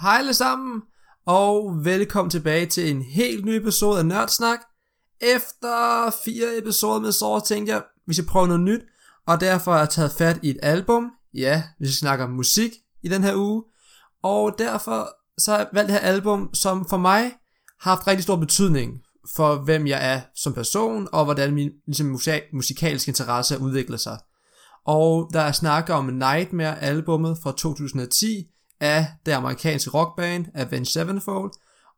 Hej alle sammen, og velkommen tilbage til en helt ny episode af Nørdsnak. Efter fire episoder med Sora tænkte jeg, vi skal prøve noget nyt, og derfor har jeg taget fat i et album. Ja, vi skal snakke om musik i den her uge, og derfor så har jeg valgt det her album, som for mig har haft rigtig stor betydning for, hvem jeg er som person, og hvordan min ligesom, musikalske interesse udvikler sig. Og der er snakker om Nightmare-albummet fra 2010 af det amerikanske rockband Avenged Sevenfold.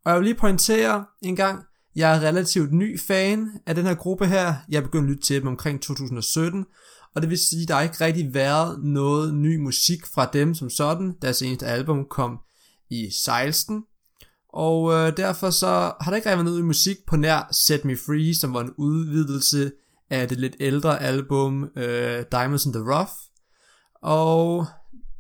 Og jeg vil lige pointere en gang, jeg er relativt ny fan af den her gruppe her. Jeg begyndte at lytte til dem omkring 2017, og det vil sige, at der ikke rigtig været noget ny musik fra dem som sådan. Deres eneste album kom i 16, og øh, derfor så har der ikke rigtig været noget musik på nær Set Me Free, som var en udvidelse af det lidt ældre album øh, Diamonds in the Rough. Og,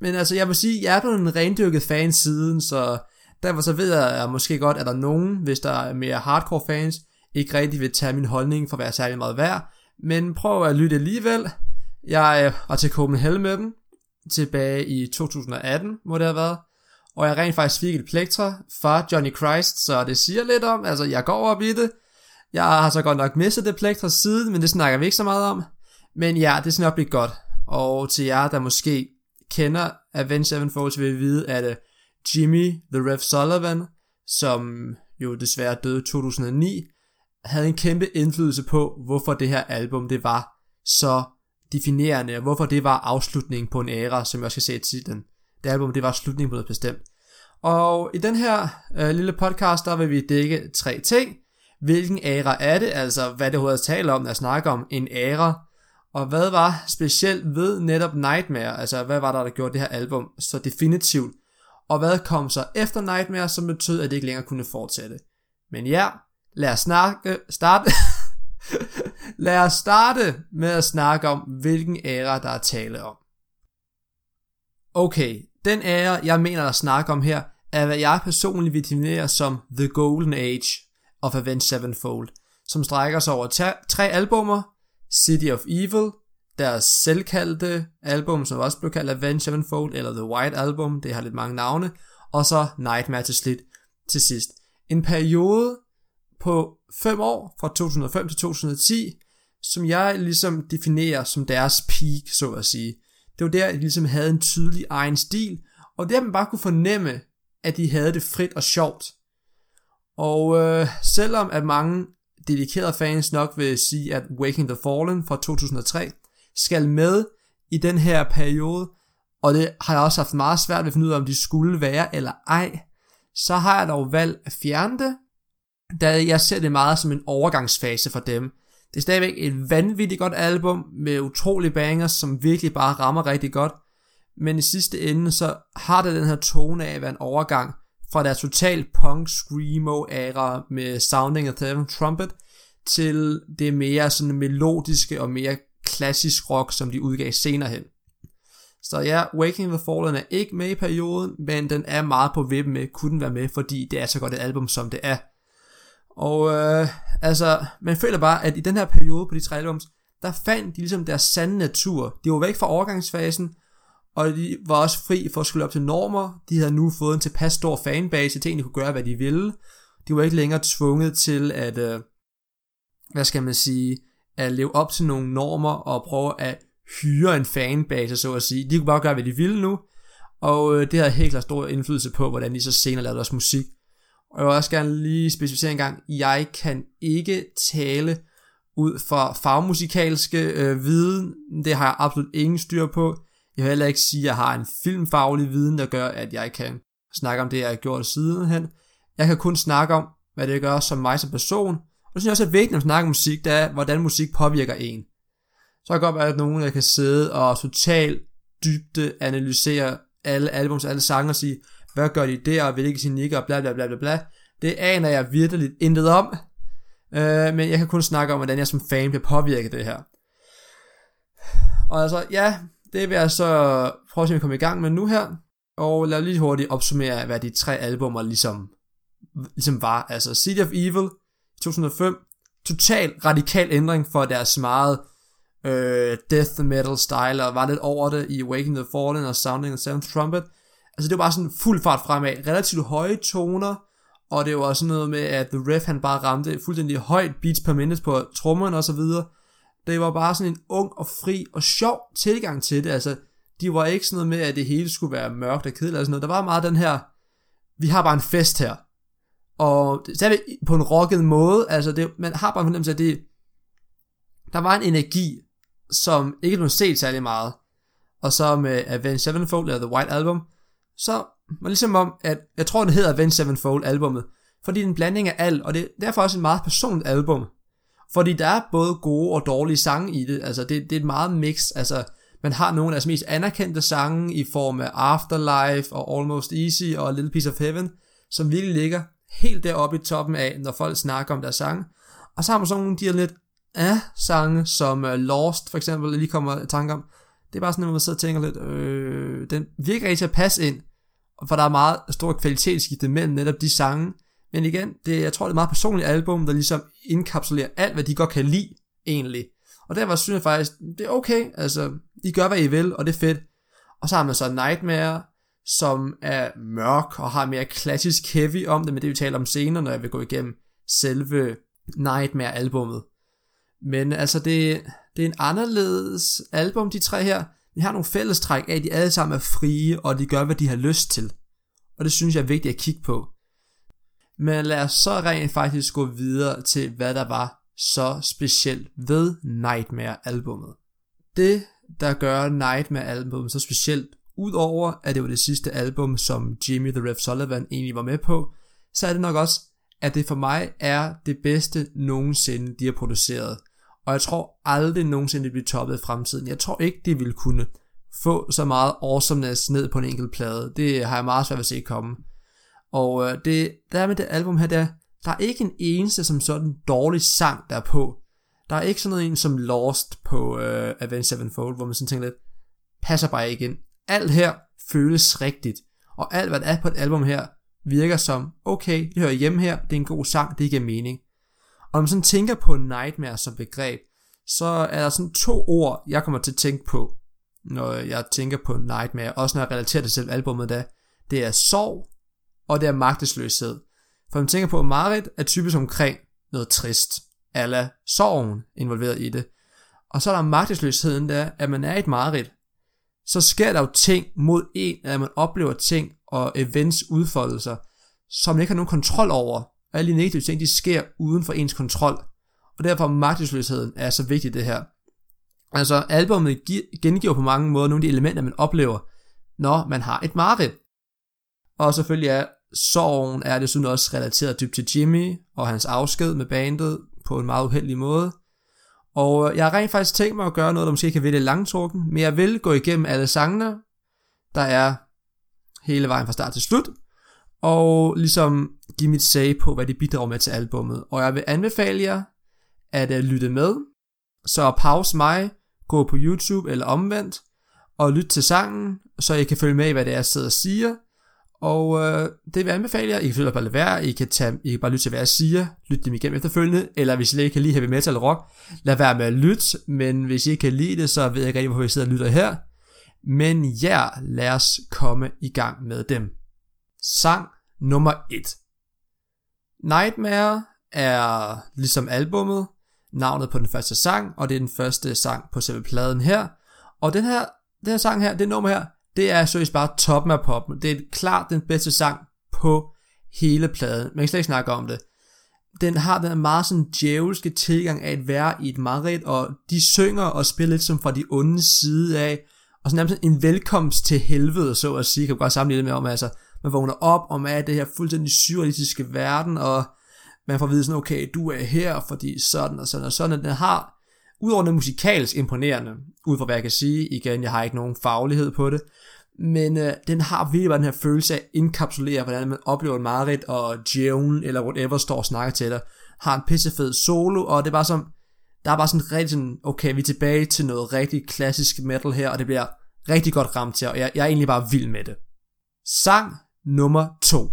men altså, jeg vil sige, jeg er blevet en rendyrket fan siden, så derfor så ved jeg måske godt, at der er nogen, hvis der er mere hardcore fans, ikke rigtig vil tage min holdning for at være særlig meget værd. Men prøv at lytte alligevel. Jeg øh, var til Copenhagen med dem tilbage i 2018, må det have været. Og jeg rent faktisk fik et plektra fra Johnny Christ, så det siger lidt om, altså jeg går op i det. Jeg har så godt nok mistet det plektra siden, men det snakker vi ikke så meget om. Men ja, det skal nok blive godt. Og til jer, der måske kender Avenged Sevenfold, så vil I vide, at øh, Jimmy The Rev Sullivan, som jo desværre døde i 2009, havde en kæmpe indflydelse på, hvorfor det her album det var så definerende, og hvorfor det var afslutningen på en æra, som jeg også skal se i titlen. Det album, det var slutningen på noget bestemt. Og i den her øh, lille podcast, der vil vi dække tre ting. Hvilken æra er det, altså hvad det overhovedet taler om, når jeg snakker om en æra, og hvad var specielt ved netop Nightmare, altså hvad var der, der gjorde det her album så definitivt, og hvad kom så efter Nightmare, som betød, at det ikke længere kunne fortsætte. Men ja, lad os snakke, starte, lad os starte med at snakke om, hvilken æra der er tale om. Okay, den æra, jeg mener at snakke om her, er hvad jeg personligt vil definere som The Golden Age of Avenged Sevenfold, som strækker sig over tre albumer, City of Evil, deres selvkaldte album, som også blev kaldt Avenged Sevenfold, eller The White Album, det har lidt mange navne, og så Nightmare til slut til sidst. En periode på 5 år, fra 2005 til 2010, som jeg ligesom definerer som deres peak, så at sige. Det var der, de ligesom havde en tydelig egen stil, og der man bare kunne fornemme, at de havde det frit og sjovt. Og øh, selvom at mange dedikerede fans nok vil sige, at Waking the Fallen fra 2003 skal med i den her periode, og det har jeg også haft meget svært ved at finde ud af, om de skulle være eller ej, så har jeg dog valgt at fjerne det, da jeg ser det meget som en overgangsfase for dem. Det er stadigvæk et vanvittigt godt album med utrolige bangers, som virkelig bare rammer rigtig godt. Men i sidste ende, så har det den her tone af at være en overgang fra deres total punk screamo æra med Sounding of the Trumpet til det mere sådan melodiske og mere klassisk rock, som de udgav senere hen. Så ja, Waking the Fallen er ikke med i perioden, men den er meget på vippen med, kunne den være med, fordi det er så godt et album, som det er. Og øh, altså, man føler bare, at i den her periode på de tre albums, der fandt de ligesom deres sande natur. De var væk fra overgangsfasen, og de var også fri for at skulle op til normer. De havde nu fået en tilpas stor fanbase til, de kunne gøre, hvad de ville. De var ikke længere tvunget til at, øh, hvad skal man sige, at leve op til nogle normer og prøve at hyre en fanbase, så at sige. De kunne bare gøre, hvad de ville nu, og øh, det havde helt klart stor indflydelse på, hvordan de så senere lavede deres musik. Og jeg vil også gerne lige specificere en gang, jeg kan ikke tale ud fra fagmusikalske øh, viden. Det har jeg absolut ingen styr på. Jeg vil heller ikke sige, at jeg har en filmfaglig viden, der gør, at jeg kan snakke om det, jeg har gjort sidenhen. Jeg kan kun snakke om, hvad det gør som mig som person. Og det synes jeg også er vigtigt, når man snakker om musik, det er, hvordan musik påvirker en. Så kan godt være, at nogen, der kan sidde og totalt dybde analysere alle albums, alle sange og sige, hvad gør de der, og hvilke signikker, og bla bla bla bla bla. Det aner jeg virkelig intet om, øh, men jeg kan kun snakke om, hvordan jeg som fan bliver påvirket af det her. Og altså, ja, det vil jeg så prøve at se, om vi kommer i gang med nu her, og lad lige hurtigt opsummere, hvad de tre albumer ligesom, ligesom var. Altså City of Evil 2005, total radikal ændring for deres meget øh, death metal style, og var lidt over det i Waking the Fallen og Sounding the Seventh Trumpet, Altså det var bare sådan fuld fart fremad, relativt høje toner, og det var også noget med, at The Ref han bare ramte fuldstændig højt beats per minute på trommerne og så videre. Det var bare sådan en ung og fri og sjov tilgang til det, altså de var ikke sådan noget med, at det hele skulle være mørkt og kedeligt eller sådan noget. Der var meget den her, vi har bare en fest her. Og det er på en rocket måde, altså det, man har bare en fornemmelse af, det, der var en energi, som ikke blev set særlig meget. Og så med Avenged Sevenfold, eller The White Album, så var det ligesom om, at jeg tror, det hedder Avenged Sevenfold albumet, fordi det er en blanding af alt, og det er derfor også et meget personligt album. Fordi der er både gode og dårlige sange i det, altså det, det er et meget mix, altså man har nogle af de mest anerkendte sange i form af Afterlife og Almost Easy og A Little Piece of Heaven, som virkelig ligger helt deroppe i toppen af, når folk snakker om deres sange. Og så har man sådan nogle de her lidt af sange, som øh, Lost for eksempel, lige kommer i tanke om. Det er bare sådan, at man sidder og tænker lidt, øh, den virker ikke til at passe ind, for der er meget stor kvalitetsskifte mellem netop de sange. Men igen, det, jeg tror, det er et meget personligt album, der ligesom indkapsulerer alt, hvad de godt kan lide, egentlig. Og derfor synes jeg faktisk, det er okay, altså, I gør, hvad I vil, og det er fedt. Og så har man så Nightmare, som er mørk og har mere klassisk heavy om det, men det vi taler om senere, når jeg vil gå igennem selve Nightmare-albummet. Men altså, det, det er en anderledes album, de tre her. De har nogle fællestræk af, at de alle sammen er frie, og de gør, hvad de har lyst til. Og det synes jeg er vigtigt at kigge på. Men lad os så rent faktisk gå videre til, hvad der var så specielt ved Nightmare-albummet. Det, der gør Nightmare-albummet så specielt, udover at det var det sidste album, som Jimmy the Rev Sullivan egentlig var med på, så er det nok også, at det for mig er det bedste nogensinde, de har produceret. Og jeg tror aldrig nogensinde, det bliver toppet i fremtiden. Jeg tror ikke, de vil kunne få så meget awesomeness ned på en enkelt plade. Det har jeg meget svært ved at se komme. Og øh, det, der er med det album her, der, der er ikke en eneste som sådan dårlig sang, der på. Der er ikke sådan noget en som Lost på øh, Avenged Sevenfold, hvor man sådan tænker lidt, passer bare ikke ind. Alt her føles rigtigt. Og alt hvad der er på et album her, virker som, okay, det hører hjemme her, det er en god sang, det giver mening. Og når man sådan tænker på Nightmare som begreb, så er der sådan to ord, jeg kommer til at tænke på, når jeg tænker på Nightmare, også når jeg relaterer det til albumet da. Det er sorg, og det er magtesløshed. For man tænker på, at Marit er typisk omkring noget trist, ala sorgen involveret i det. Og så er der magtesløsheden der, at man er et mareridt. Så sker der jo ting mod en, at man oplever ting og events udfoldelser, som man ikke har nogen kontrol over. Og alle de negative ting, de sker uden for ens kontrol. Og derfor magtesløsheden er så vigtig det her. Altså albumet gengiver på mange måder nogle af de elementer, man oplever, når man har et mareridt. Og selvfølgelig er sorgen er desuden også relateret dybt til Jimmy og hans afsked med bandet på en meget uheldig måde. Og øh, jeg har rent faktisk tænkt mig at gøre noget, der måske kan være lidt langtrukken, men jeg vil gå igennem alle sangene, der er hele vejen fra start til slut, og ligesom give mit sag på, hvad de bidrager med til albummet. Og jeg vil anbefale jer at øh, lytte med, så pause mig, gå på YouTube eller omvendt, og lyt til sangen, så I kan følge med i, hvad det er, jeg sidder og siger, og øh, det vil jeg anbefale jer. I kan selvfølgelig bare lade være. I kan, tage, I kan bare lytte til, hvad jeg siger. Lytte dem igennem efterfølgende. Eller hvis I ikke kan lide heavy metal rock, lad være med at lytte. Men hvis I ikke kan lide det, så ved jeg ikke rigtig, hvorfor I sidder og lytter her. Men ja, lad os komme i gang med dem. Sang nummer 1. Nightmare er ligesom albummet, navnet på den første sang, og det er den første sang på selve pladen her. Og den her, den her sang her, det nummer her, det er seriøst bare toppen af poppen. Det er klart den bedste sang på hele pladen. Man kan slet ikke snakke om det. Den har den meget sådan djævelske tilgang af at være i et mareridt, og de synger og spiller lidt som fra de onde side af, og så nærmest en velkomst til helvede, så at sige, kan godt sammenligne det med om, altså, man vågner op, og man er det her fuldstændig surrealistiske verden, og man får at vide sådan, okay, du er her, fordi sådan og sådan og sådan, den har, udover noget musikalsk imponerende, ud fra hvad jeg kan sige, igen, jeg har ikke nogen faglighed på det, men øh, den har virkelig bare den her følelse af at indkapsulere, hvordan man oplever en mareridt, og Djævlen eller whatever, står og snakker til dig, har en pissefed solo, og det er bare som, der er bare sådan rigtig sådan, okay, vi er tilbage til noget rigtig klassisk metal her, og det bliver rigtig godt ramt til, og jeg, jeg er egentlig bare vild med det. Sang nummer 2.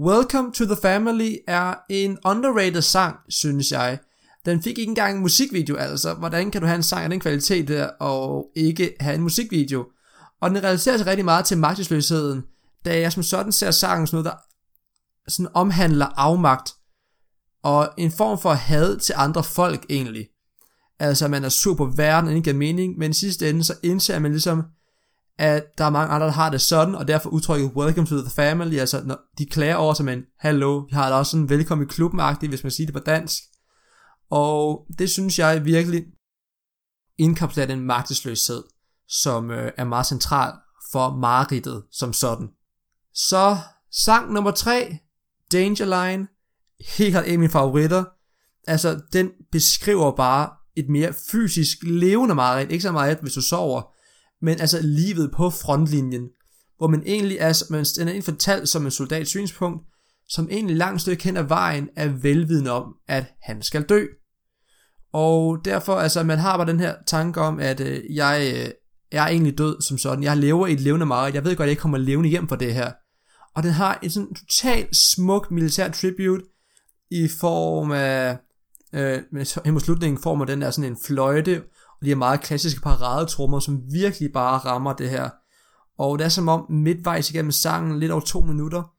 Welcome to the Family er en underrated sang, synes jeg. Den fik ikke engang en musikvideo, altså. Hvordan kan du have en sang af den kvalitet der, og ikke have en musikvideo? Og den relaterer sig rigtig meget til magtesløsheden, da jeg som sådan ser sangen som noget, der sådan omhandler afmagt, og en form for had til andre folk egentlig. Altså, man er sur på verden, og ikke giver mening, men i sidste ende, så indser man ligesom, at der er mange andre, der har det sådan, og derfor udtrykket welcome to the family, altså når de klager over sig, men hallo, vi har da også sådan velkommen i klubben hvis man siger det på dansk. Og det synes jeg virkelig indkapsler den magtesløshed, som øh, er meget central for mareridtet som sådan. Så sang nummer 3, Dangerline, helt klart en af mine favoritter. Altså, den beskriver bare et mere fysisk levende mareridt, ikke så meget, hvis du sover, men altså livet på frontlinjen, hvor man egentlig er, man er egentlig fortalt som en soldats synspunkt, som egentlig langt stykke hen ad vejen er velvidende om, at han skal dø. Og derfor, altså, man har bare den her tanke om, at øh, jeg øh, er egentlig død som sådan. Jeg lever i et levende mareridt. Jeg ved godt, at jeg ikke kommer levende hjem for det her. Og den har en sådan total smuk militær tribute i form af, øh, øh hen mod slutningen form af den der sådan en fløjte, og de her meget klassiske paradetrummer, som virkelig bare rammer det her. Og det er som om midtvejs igennem sangen, lidt over to minutter,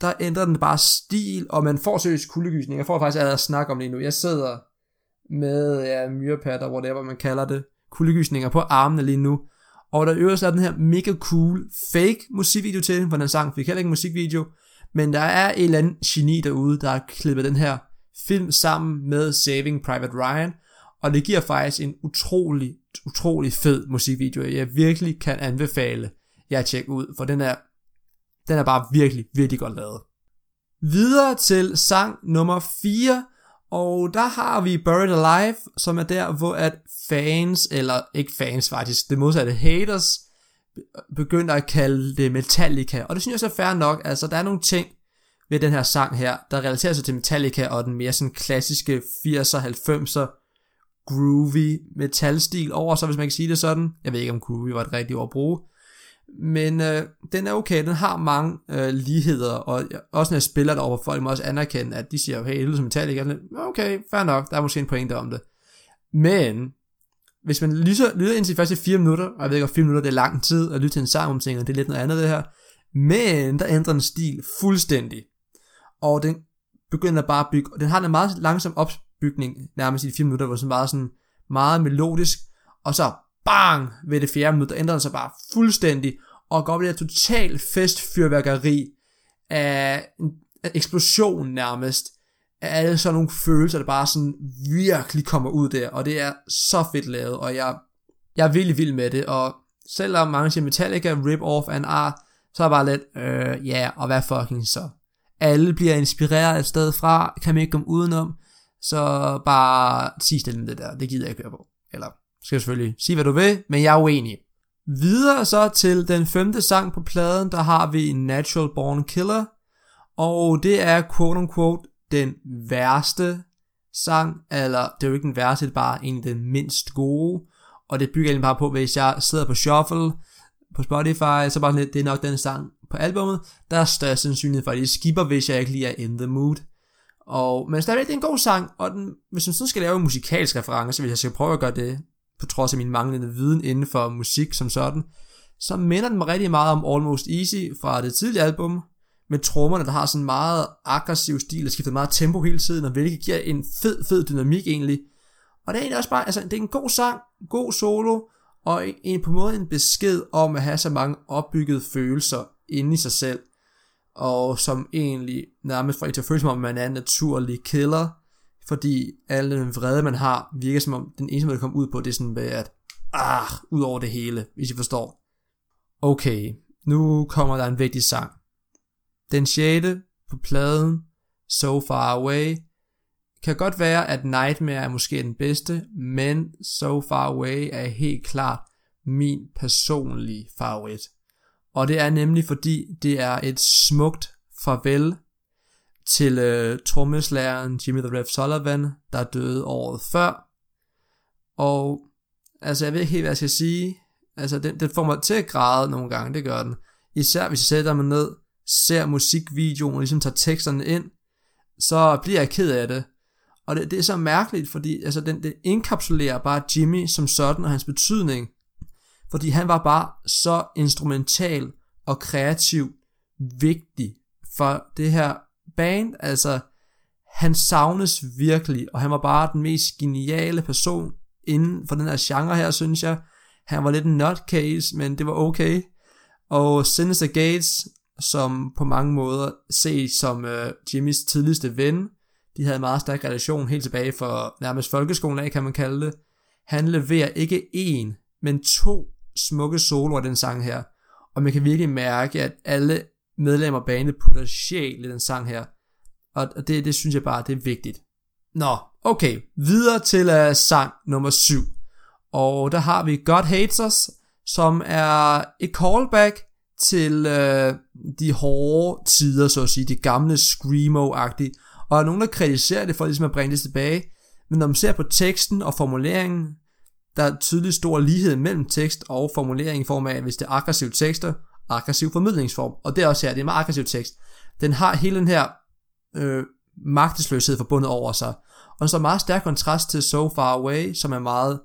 der ændrer den bare stil, og man får seriøst kuldegysning. Jeg får faktisk allerede snak om det nu. Jeg sidder med ja, myrepatter, whatever man kalder det, kuldegysninger på armene lige nu. Og der øvrigt er den her mega cool fake musikvideo til, for den sang fik heller ikke en musikvideo, men der er en eller andet geni derude, der har klippet den her film sammen med Saving Private Ryan, og det giver faktisk en utrolig, utrolig fed musikvideo, jeg virkelig kan anbefale jer at tjekke ud, for den er, den er bare virkelig, virkelig godt lavet. Videre til sang nummer 4, og der har vi Buried Alive, som er der, hvor at fans, eller ikke fans faktisk, det modsatte haters, begynder at kalde det Metallica. Og det synes jeg så fair nok. Altså, der er nogle ting ved den her sang her, der relaterer sig til Metallica og den mere sådan klassiske 80'er, 90'er groovy metalstil over, så hvis man kan sige det sådan. Jeg ved ikke, om groovy var et rigtigt ord at bruge. Men øh, den er okay, den har mange øh, ligheder, og også når jeg spiller det over, folk må også anerkende, at de siger, hey, det lyder som Metallica. Okay, fair nok, der er måske en pointe om det. Men, hvis man lytter, lytter ind til de første 4 minutter, og jeg ved ikke, om 4 minutter det er lang tid, at lytte til en sang om ting, og det er lidt noget andet det her, men der ændrer den stil fuldstændig. Og den begynder bare at bygge, og den har en meget langsom opbygning, nærmest i de 4 minutter, hvor den meget sådan meget melodisk, og så bang, ved det fjerde minut, der ændrer den sig bare fuldstændig, og går op i det her total festfyrværkeri af en eksplosion nærmest, af alle sådan nogle følelser, der bare sådan virkelig kommer ud der, og det er så fedt lavet, og jeg, jeg er virkelig vild med det, og selvom mange siger Metallica rip-off af en ar, så er jeg bare lidt, øh, ja, yeah, og hvad fucking så? Alle bliver inspireret et sted fra, kan man ikke komme udenom, så bare sig stille med det der, det gider jeg ikke høre på. Eller skal du selvfølgelig sige, hvad du vil, men jeg er uenig. Videre så til den femte sang på pladen, der har vi Natural Born Killer, og det er quote unquote den værste sang, eller det er jo ikke den værste, det er bare en af den mindst gode, og det bygger egentlig bare på, hvis jeg sidder på shuffle, på Spotify, så bare lidt, det er nok den sang på albummet, der er størst sandsynlighed for, at jeg skipper, hvis jeg ikke lige er in the mood. Og, men stadigvæk, det er en god sang, og den, hvis man sådan skal lave en musikalsk reference, hvis jeg skal prøve at gøre det, på trods af min manglende viden inden for musik som sådan, så minder den mig rigtig meget om Almost Easy fra det tidlige album, med trommerne, der har sådan en meget aggressiv stil, der skifter meget tempo hele tiden, og hvilket giver en fed, fed dynamik egentlig. Og det er egentlig også bare, altså det er en god sang, god solo, og en, på en måde en besked om at have så mange opbyggede følelser inde i sig selv, og som egentlig nærmest får en til at føle som om, man er en naturlig killer, fordi alle den vrede, man har, virker som om, den eneste måde, det kommer ud på, det er sådan med at, ah, ud over det hele, hvis I forstår. Okay, nu kommer der en vigtig sang. Den sjette på pladen, So Far Away, kan godt være, at Nightmare er måske den bedste, men So Far Away er helt klart min personlige favorit. Og det er nemlig fordi, det er et smukt farvel til øh, trommeslæren Jimmy the Rev Sullivan, der døde året før. Og altså, jeg ved ikke helt, hvad jeg skal sige. Altså, den, den får mig til at græde nogle gange, det gør den. Især hvis jeg sætter mig ned, ser musikvideoen og ligesom tager teksterne ind, så bliver jeg ked af det. Og det, det er så mærkeligt, fordi altså, den, det inkapsulerer bare Jimmy som sådan og hans betydning fordi han var bare så instrumental og kreativ vigtig for det her band, altså han savnes virkelig, og han var bare den mest geniale person inden for den her genre her, synes jeg. Han var lidt en nutcase, men det var okay. Og Sinister Gates, som på mange måder ses som øh, Jimmys tidligste ven, de havde en meget stærk relation helt tilbage for nærmest folkeskolen af, kan man kalde det. Han leverer ikke én, men to smukke soloer den sang her. Og man kan virkelig mærke, at alle medlemmer af bandet putter sjæl i den sang her. Og det, det synes jeg bare, det er vigtigt. Nå, okay. Videre til uh, sang nummer 7. Og der har vi God Hates Us, som er et callback til uh, de hårde tider, så at sige, de gamle screamo-agtige. Og der er nogen, der kritiserer det for ligesom at bringe det tilbage. Men når man ser på teksten og formuleringen, der er tydelig stor lighed mellem tekst og formulering i form af, hvis det er aggressive tekster, aggressiv formidlingsform. Og det er også her, det er en meget aggressiv tekst. Den har hele den her øh, magtesløshed forbundet over sig. Og så meget stærk kontrast til So Far Away, som er meget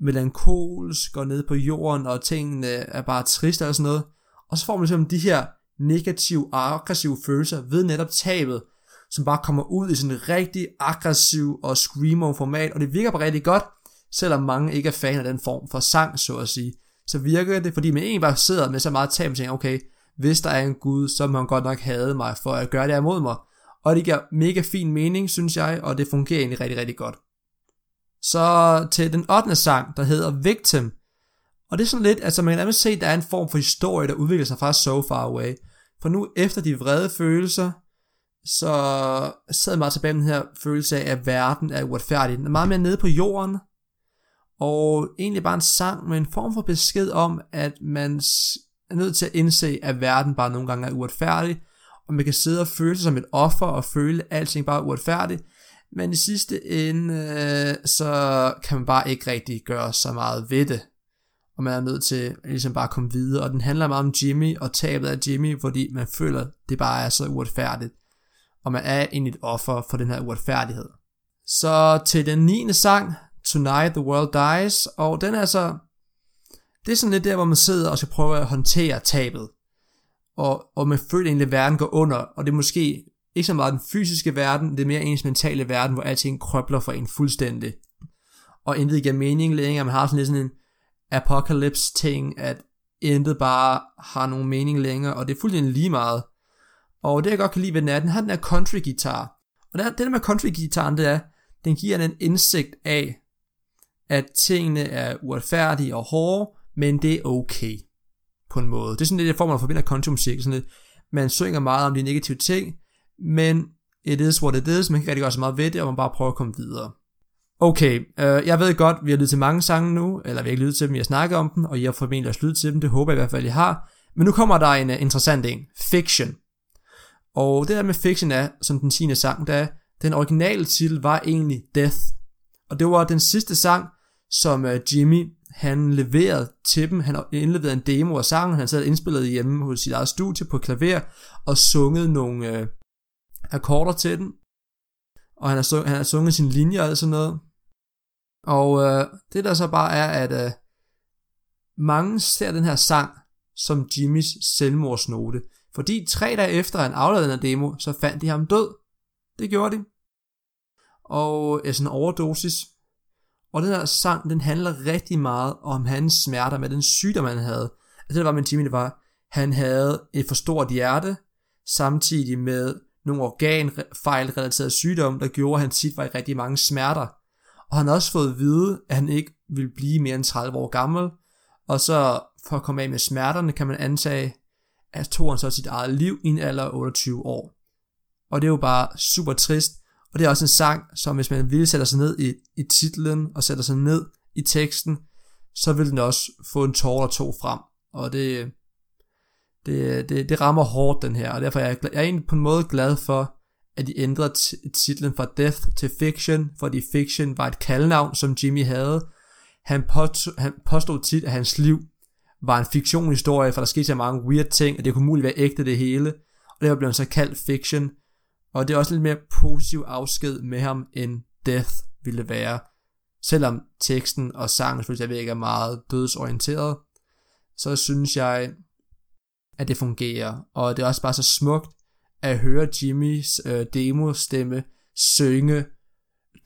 melankolsk, går ned på jorden, og tingene er bare triste og sådan noget. Og så får man ligesom de her negative og aggressive følelser ved netop tabet, som bare kommer ud i sådan en rigtig aggressiv og screamo format, og det virker bare rigtig godt, selvom mange ikke er fan af den form for sang, så at sige. Så virker det, fordi man egentlig bare sidder med så meget tab, og tænker, okay, hvis der er en Gud, så må han godt nok have mig for at gøre det imod mig. Og det giver mega fin mening, synes jeg, og det fungerer egentlig rigtig, rigtig godt. Så til den 8. sang, der hedder Victim. Og det er sådan lidt, altså man kan se, at der er en form for historie, der udvikler sig fra So Far Away. For nu efter de vrede følelser, så sidder meget tilbage med den her følelse af, at verden er uretfærdig. Den er meget mere nede på jorden, og egentlig bare en sang med en form for besked om, at man er nødt til at indse, at verden bare nogle gange er uretfærdig, og man kan sidde og føle sig som et offer, og føle, at alting bare er uretfærdigt, men i sidste ende, øh, så kan man bare ikke rigtig gøre så meget ved det. Og man er nødt til ligesom bare at komme videre, og den handler meget om Jimmy og tabet af Jimmy, fordi man føler, at det bare er så uretfærdigt og man er egentlig et offer for den her uretfærdighed. Så til den 9. sang, Tonight the World Dies, og den er så, det er sådan lidt der, hvor man sidder og skal prøve at håndtere tabet, og, og man føler egentlig, at verden går under, og det er måske ikke så meget den fysiske verden, det er mere ens mentale verden, hvor alting krøbler for en fuldstændig, og intet giver mening længere, man har sådan lidt sådan en apocalypse ting, at intet bare har nogen mening længere, og det er fuldstændig lige meget, og det jeg godt kan lide ved den er, den har den her country guitar. Og det, det der med country guitaren, det er, den giver en indsigt af, at tingene er uretfærdige og hårde, men det er okay på en måde. Det er sådan lidt, jeg får, man forbinder countrymusik. Sådan lidt, man synger meget om de negative ting, men it is what it is, man kan ikke rigtig gøre så meget ved det, og man bare prøver at komme videre. Okay, øh, jeg ved godt, vi har lyttet til mange sange nu, eller vi har ikke lyttet til dem, jeg snakker om dem, og I har formentlig også lyttet til dem, det håber jeg i hvert fald, I har. Men nu kommer der en uh, interessant en, Fiction. Og det der med Fiction er, som den 10. sang, der den originale titel var egentlig Death. Og det var den sidste sang, som øh, Jimmy han leverede til dem. Han indleverede en demo af sangen, han sad indspillet hjemme hos sit eget studie på klaver, og sunget nogle øh, akkorder til den. Og han har, sunget, han har sunget sin linje og sådan noget. Og øh, det der så bare er, at øh, mange ser den her sang som Jimmys selvmordsnote. Fordi tre dage efter han aflavede den demo, så fandt de ham død. Det gjorde de. Og ja, sådan en overdosis. Og den her sang, den handler rigtig meget om hans smerter med den sygdom, han havde. Altså det var med Jimmy, det var, han havde et for stort hjerte, samtidig med nogle organfejlrelaterede sygdomme, der gjorde, at han tit var i rigtig mange smerter. Og han har også fået at vide, at han ikke ville blive mere end 30 år gammel. Og så for at komme af med smerterne, kan man antage, at tog han så sit eget liv i en alder af 28 år. Og det er jo bare super trist, og det er også en sang, som hvis man vil sætte sig ned i, i titlen og sætter sig ned i teksten, så vil den også få en tårer eller to frem. Og det, det, det, det rammer hårdt den her, og derfor er jeg, jeg er egentlig på en måde glad for, at de ændrede titlen fra Death til Fiction, fordi Fiction var et kaldnavn, som Jimmy havde. Han, påstod, han påstod tit, at hans liv var en fiktionhistorie, for der skete så mange weird ting, og det kunne muligt være ægte det hele, og det var blevet så kaldt fiction, og det er også lidt mere positiv afsked med ham, end death ville være, selvom teksten og sangen selvfølgelig ikke er meget dødsorienteret, så synes jeg, at det fungerer. Og det er også bare så smukt at høre Jimmys øh, demo-stemme synge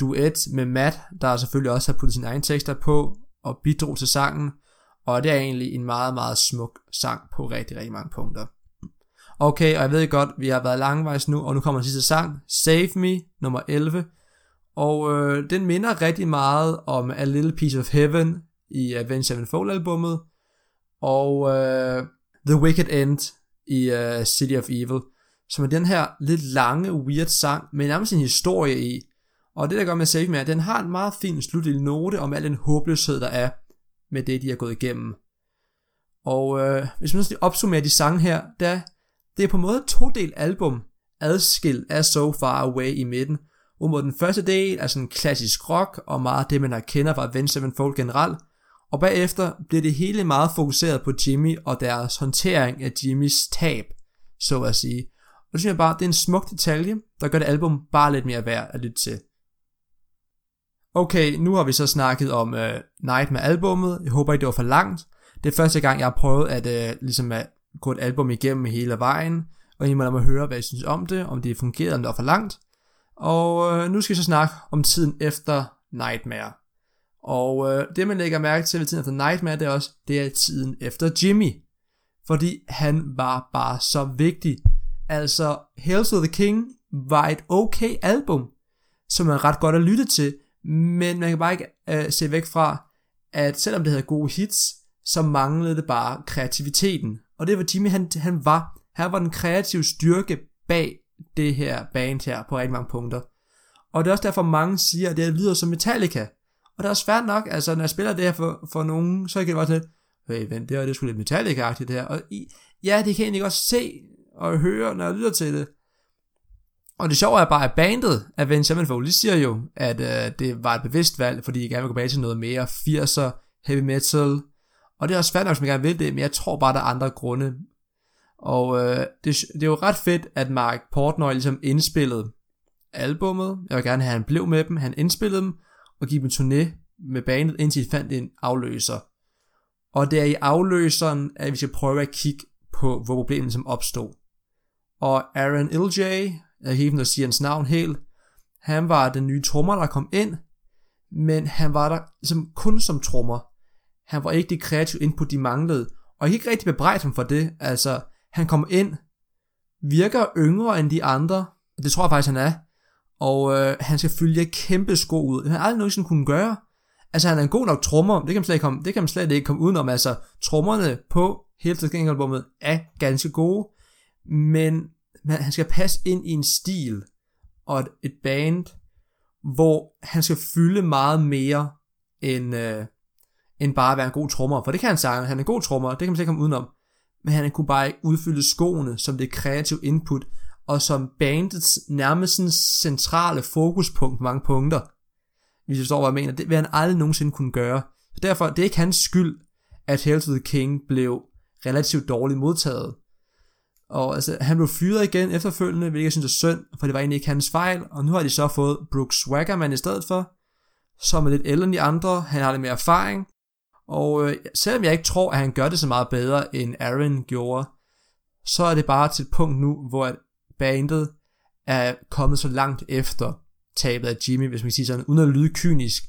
duet med Matt, der selvfølgelig også har puttet sine egne tekster på og bidrog til sangen. Og det er egentlig en meget, meget smuk sang på rigtig, rigtig mange punkter. Okay, og jeg ved godt, vi har været langvejs nu, og nu kommer den sidste sang, Save Me, nummer 11. Og øh, den minder rigtig meget om A Little Piece of Heaven i Avenged Sevenfold albummet, og øh, The Wicked End i øh, City of Evil, som er den her lidt lange, weird sang, med nærmest en historie i. Og det der gør med Save Me, er, at den har en meget fin slutlig note om al den håbløshed, der er med det, de har gået igennem. Og øh, hvis man sådan opsummerer de sange her, der, det er på en måde to del album, adskilt af So Far Away i midten, hvor den første del er sådan klassisk rock, og meget det, man har kender fra Avenged Sevenfold generelt, og bagefter bliver det hele meget fokuseret på Jimmy og deres håndtering af Jimmys tab, så at sige. Og det synes jeg bare, det er en smuk detalje, der gør det album bare lidt mere værd at lytte til. Okay, nu har vi så snakket om øh, uh, Night med albummet. Jeg håber ikke, det var for langt. Det er første gang, jeg har prøvet at, uh, ligesom at gå et album igennem hele vejen. Og I må lade mig høre, hvad I synes om det, om det fungerede, om det var for langt. Og øh, nu skal vi så snakke om tiden efter Nightmare. Og øh, det man lægger mærke til ved tiden efter Nightmare, det er også, det er tiden efter Jimmy. Fordi han var bare så vigtig. Altså, Hells to the King var et okay album, som er ret godt at lytte til, men man kan bare ikke øh, se væk fra, at selvom det havde gode hits, så manglede det bare kreativiteten. Og det var Jimmy, han, han var. Han var den kreative styrke bag det her band her på rigtig mange punkter. Og det er også derfor mange siger, at det lyder som Metallica. Og det er også svært nok, altså når jeg spiller det her for, for nogen, så kan det godt sådan hey vent, det er, det sgu lidt Metallica-agtigt det her. Og i, ja, det kan jeg egentlig godt se og høre, når jeg lytter til det. Og det sjove er bare, at bandet af Avenged Sevenfold, siger jo, at øh, det var et bevidst valg, fordi I gerne vil gå tilbage til noget mere 80'er heavy metal. Og det er også svært nok, hvis man gerne vil det, men jeg tror bare, der er andre grunde. Og øh, det, det er jo ret fedt, at Mark Portnoy ligesom indspillede albummet. Jeg vil gerne have, at han blev med dem. Han indspillede dem og gik dem turné med bandet, indtil de fandt en afløser. Og det er i afløseren, at vi skal prøve at kigge på, hvor problemet som opstod. Og Aaron LJ, jeg kan ikke sige hans navn helt, han var den nye trommer, der kom ind, men han var der ligesom kun som trommer. Han var ikke det kreative input, de manglede. Og jeg kan ikke rigtig bebrejde ham for det. Altså, han kom ind, virker yngre end de andre. Det tror jeg faktisk, han er. Og øh, han skal fylde kæmpe sko ud. Han har aldrig nogensinde kunne gøre. Altså, han er en god nok trommer. Det kan man slet ikke komme, det kan man slet ikke komme udenom. Altså, trommerne på hele til albummet er ganske gode. Men man, han skal passe ind i en stil og et, et band, hvor han skal fylde meget mere end, øh, end bare at være en god trommer. For det kan han sige, han er en god trommer, det kan man slet ikke komme udenom men han kunne bare ikke udfylde skoene som det kreative input, og som bandets nærmest centrale fokuspunkt på mange punkter. Hvis du forstår, hvad jeg mener. Det vil han aldrig nogensinde kunne gøre. Så derfor, det er ikke hans skyld, at Hell to the King blev relativt dårligt modtaget. Og altså, han blev fyret igen efterfølgende, hvilket jeg synes er synd, for det var egentlig ikke hans fejl, og nu har de så fået Brooks Swaggerman i stedet for, som er lidt ældre end de andre, han har lidt mere erfaring, og øh, selvom jeg ikke tror, at han gør det så meget bedre, end Aaron gjorde, så er det bare til et punkt nu, hvor bandet er kommet så langt efter tabet af Jimmy, hvis man kan sige sådan, uden at lyde kynisk.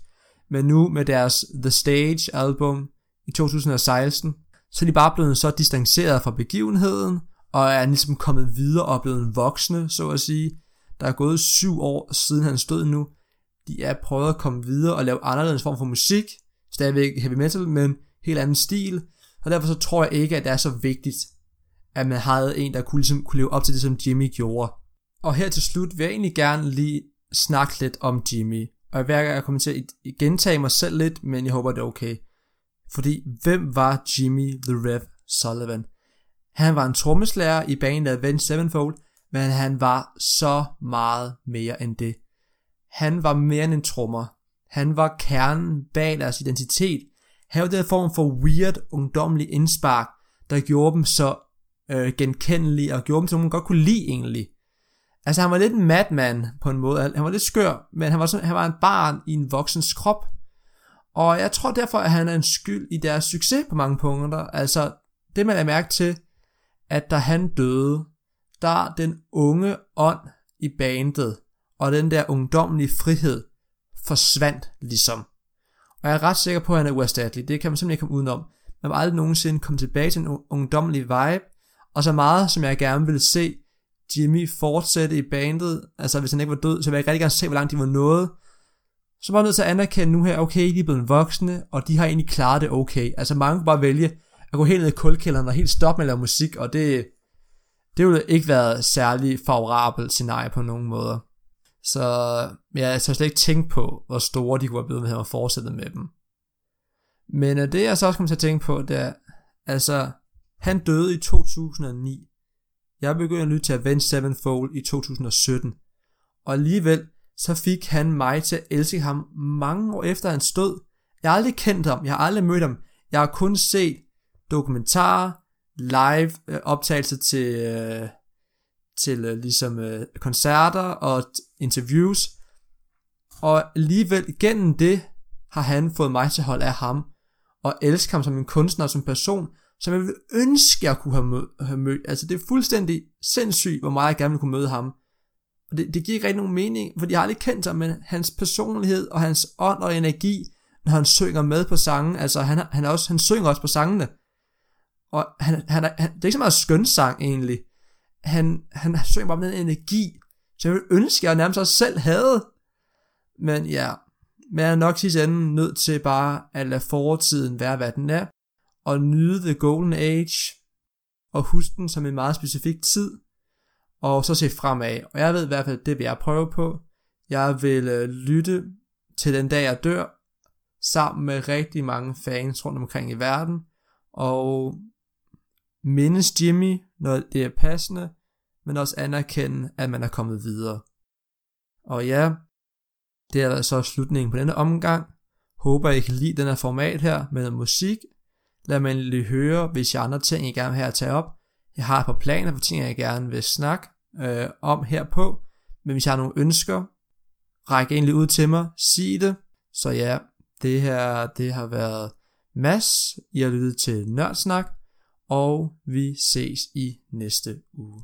Men nu med deres The Stage album i 2016, så er de bare blevet så distanceret fra begivenheden, og er ligesom kommet videre og blevet voksne, så at sige. Der er gået syv år siden han stod nu. De er prøvet at komme videre og lave anderledes form for musik, stadigvæk heavy metal, men helt anden stil, og derfor så tror jeg ikke, at det er så vigtigt, at man havde en, der kunne, ligesom, kunne leve op til det, som Jimmy gjorde. Og her til slut vil jeg egentlig gerne lige snakke lidt om Jimmy, og hver gang jeg kommer til at gentage mig selv lidt, men jeg håber, det er okay. Fordi, hvem var Jimmy The Rev Sullivan? Han var en trommeslager i bandet Avenged Sevenfold, men han var så meget mere end det. Han var mere end en trommer. Han var kernen bag deres identitet. Han var den form for weird, ungdommelig indspark, der gjorde dem så øh, genkendelige, og gjorde dem, som man godt kunne lide egentlig. Altså han var lidt en madman på en måde. Han var lidt skør, men han var, sådan, han var en barn i en voksens krop. Og jeg tror derfor, at han er en skyld i deres succes på mange punkter. Altså, det man er mærke til, at da han døde, der den unge ånd i bandet, og den der ungdommelige frihed, forsvandt ligesom. Og jeg er ret sikker på, at han er uerstattelig. Det kan man simpelthen ikke komme udenom. Man vil aldrig nogensinde komme tilbage til en ungdommelig vibe, og så meget, som jeg gerne ville se Jimmy fortsætte i bandet, altså hvis han ikke var død, så ville jeg rigtig gerne se, hvor langt de var nået. Så var jeg nødt til at anerkende nu her, okay, de er blevet voksne, og de har egentlig klaret det okay. Altså mange kunne bare vælge at gå helt ned i kulkælderen og helt stoppe med at lave musik, og det, det ville ikke være særlig favorabelt scenarie på nogen måder. Så ja, jeg slet ikke tænke på, hvor store de kunne have blevet, hvis jeg var fortsættet med dem. Men øh, det jeg så også kom til at tænke på, det er, altså, han døde i 2009. Jeg begyndte at lytte til Avenged Sevenfold i 2017. Og alligevel, så fik han mig til at elske ham mange år efter han stod. Jeg har aldrig kendt ham, jeg har aldrig mødt ham. Jeg har kun set dokumentarer, live øh, optagelser til, øh, til øh, ligesom øh, koncerter og interviews. Og alligevel igennem det har han fået mig til at holde af ham og elske ham som en kunstner, som person, som jeg ville ønske, jeg kunne have, mød, have mødt. Altså det er fuldstændig sindssygt, hvor meget jeg gerne ville kunne møde ham. Og det, det giver ikke rigtig nogen mening, for jeg har aldrig kendt ham, men hans personlighed og hans ånd og energi, når han synger med på sangen, altså han, han, også, han synger også på sangene. Og han, han, han, det er ikke så meget skønsang egentlig. Han, han søger bare den energi, så jeg ville ønske, jeg nærmest også selv havde. Men ja, men jeg er nok sidst enden nødt til bare at lade fortiden være, hvad den er, og nyde The Golden Age, og huske den som en meget specifik tid, og så se fremad. Og jeg ved i hvert fald, det vil jeg prøve på. Jeg vil øh, lytte til den dag, jeg dør, sammen med rigtig mange fans rundt omkring i verden, og mindes Jimmy, når det er passende, men også anerkende, at man er kommet videre. Og ja, det er altså så slutningen på denne omgang. Håber I kan lide den her format her med musik. Lad mig lige høre, hvis jeg andre ting, I gerne vil have at tage op. Jeg har et par planer for ting, jeg gerne vil snakke øh, om herpå. Men hvis jeg har nogle ønsker, ræk egentlig ud til mig. Sig det. Så ja, det her det har været Mass. I har lyttet til Nørdsnak. Og vi ses i næste uge.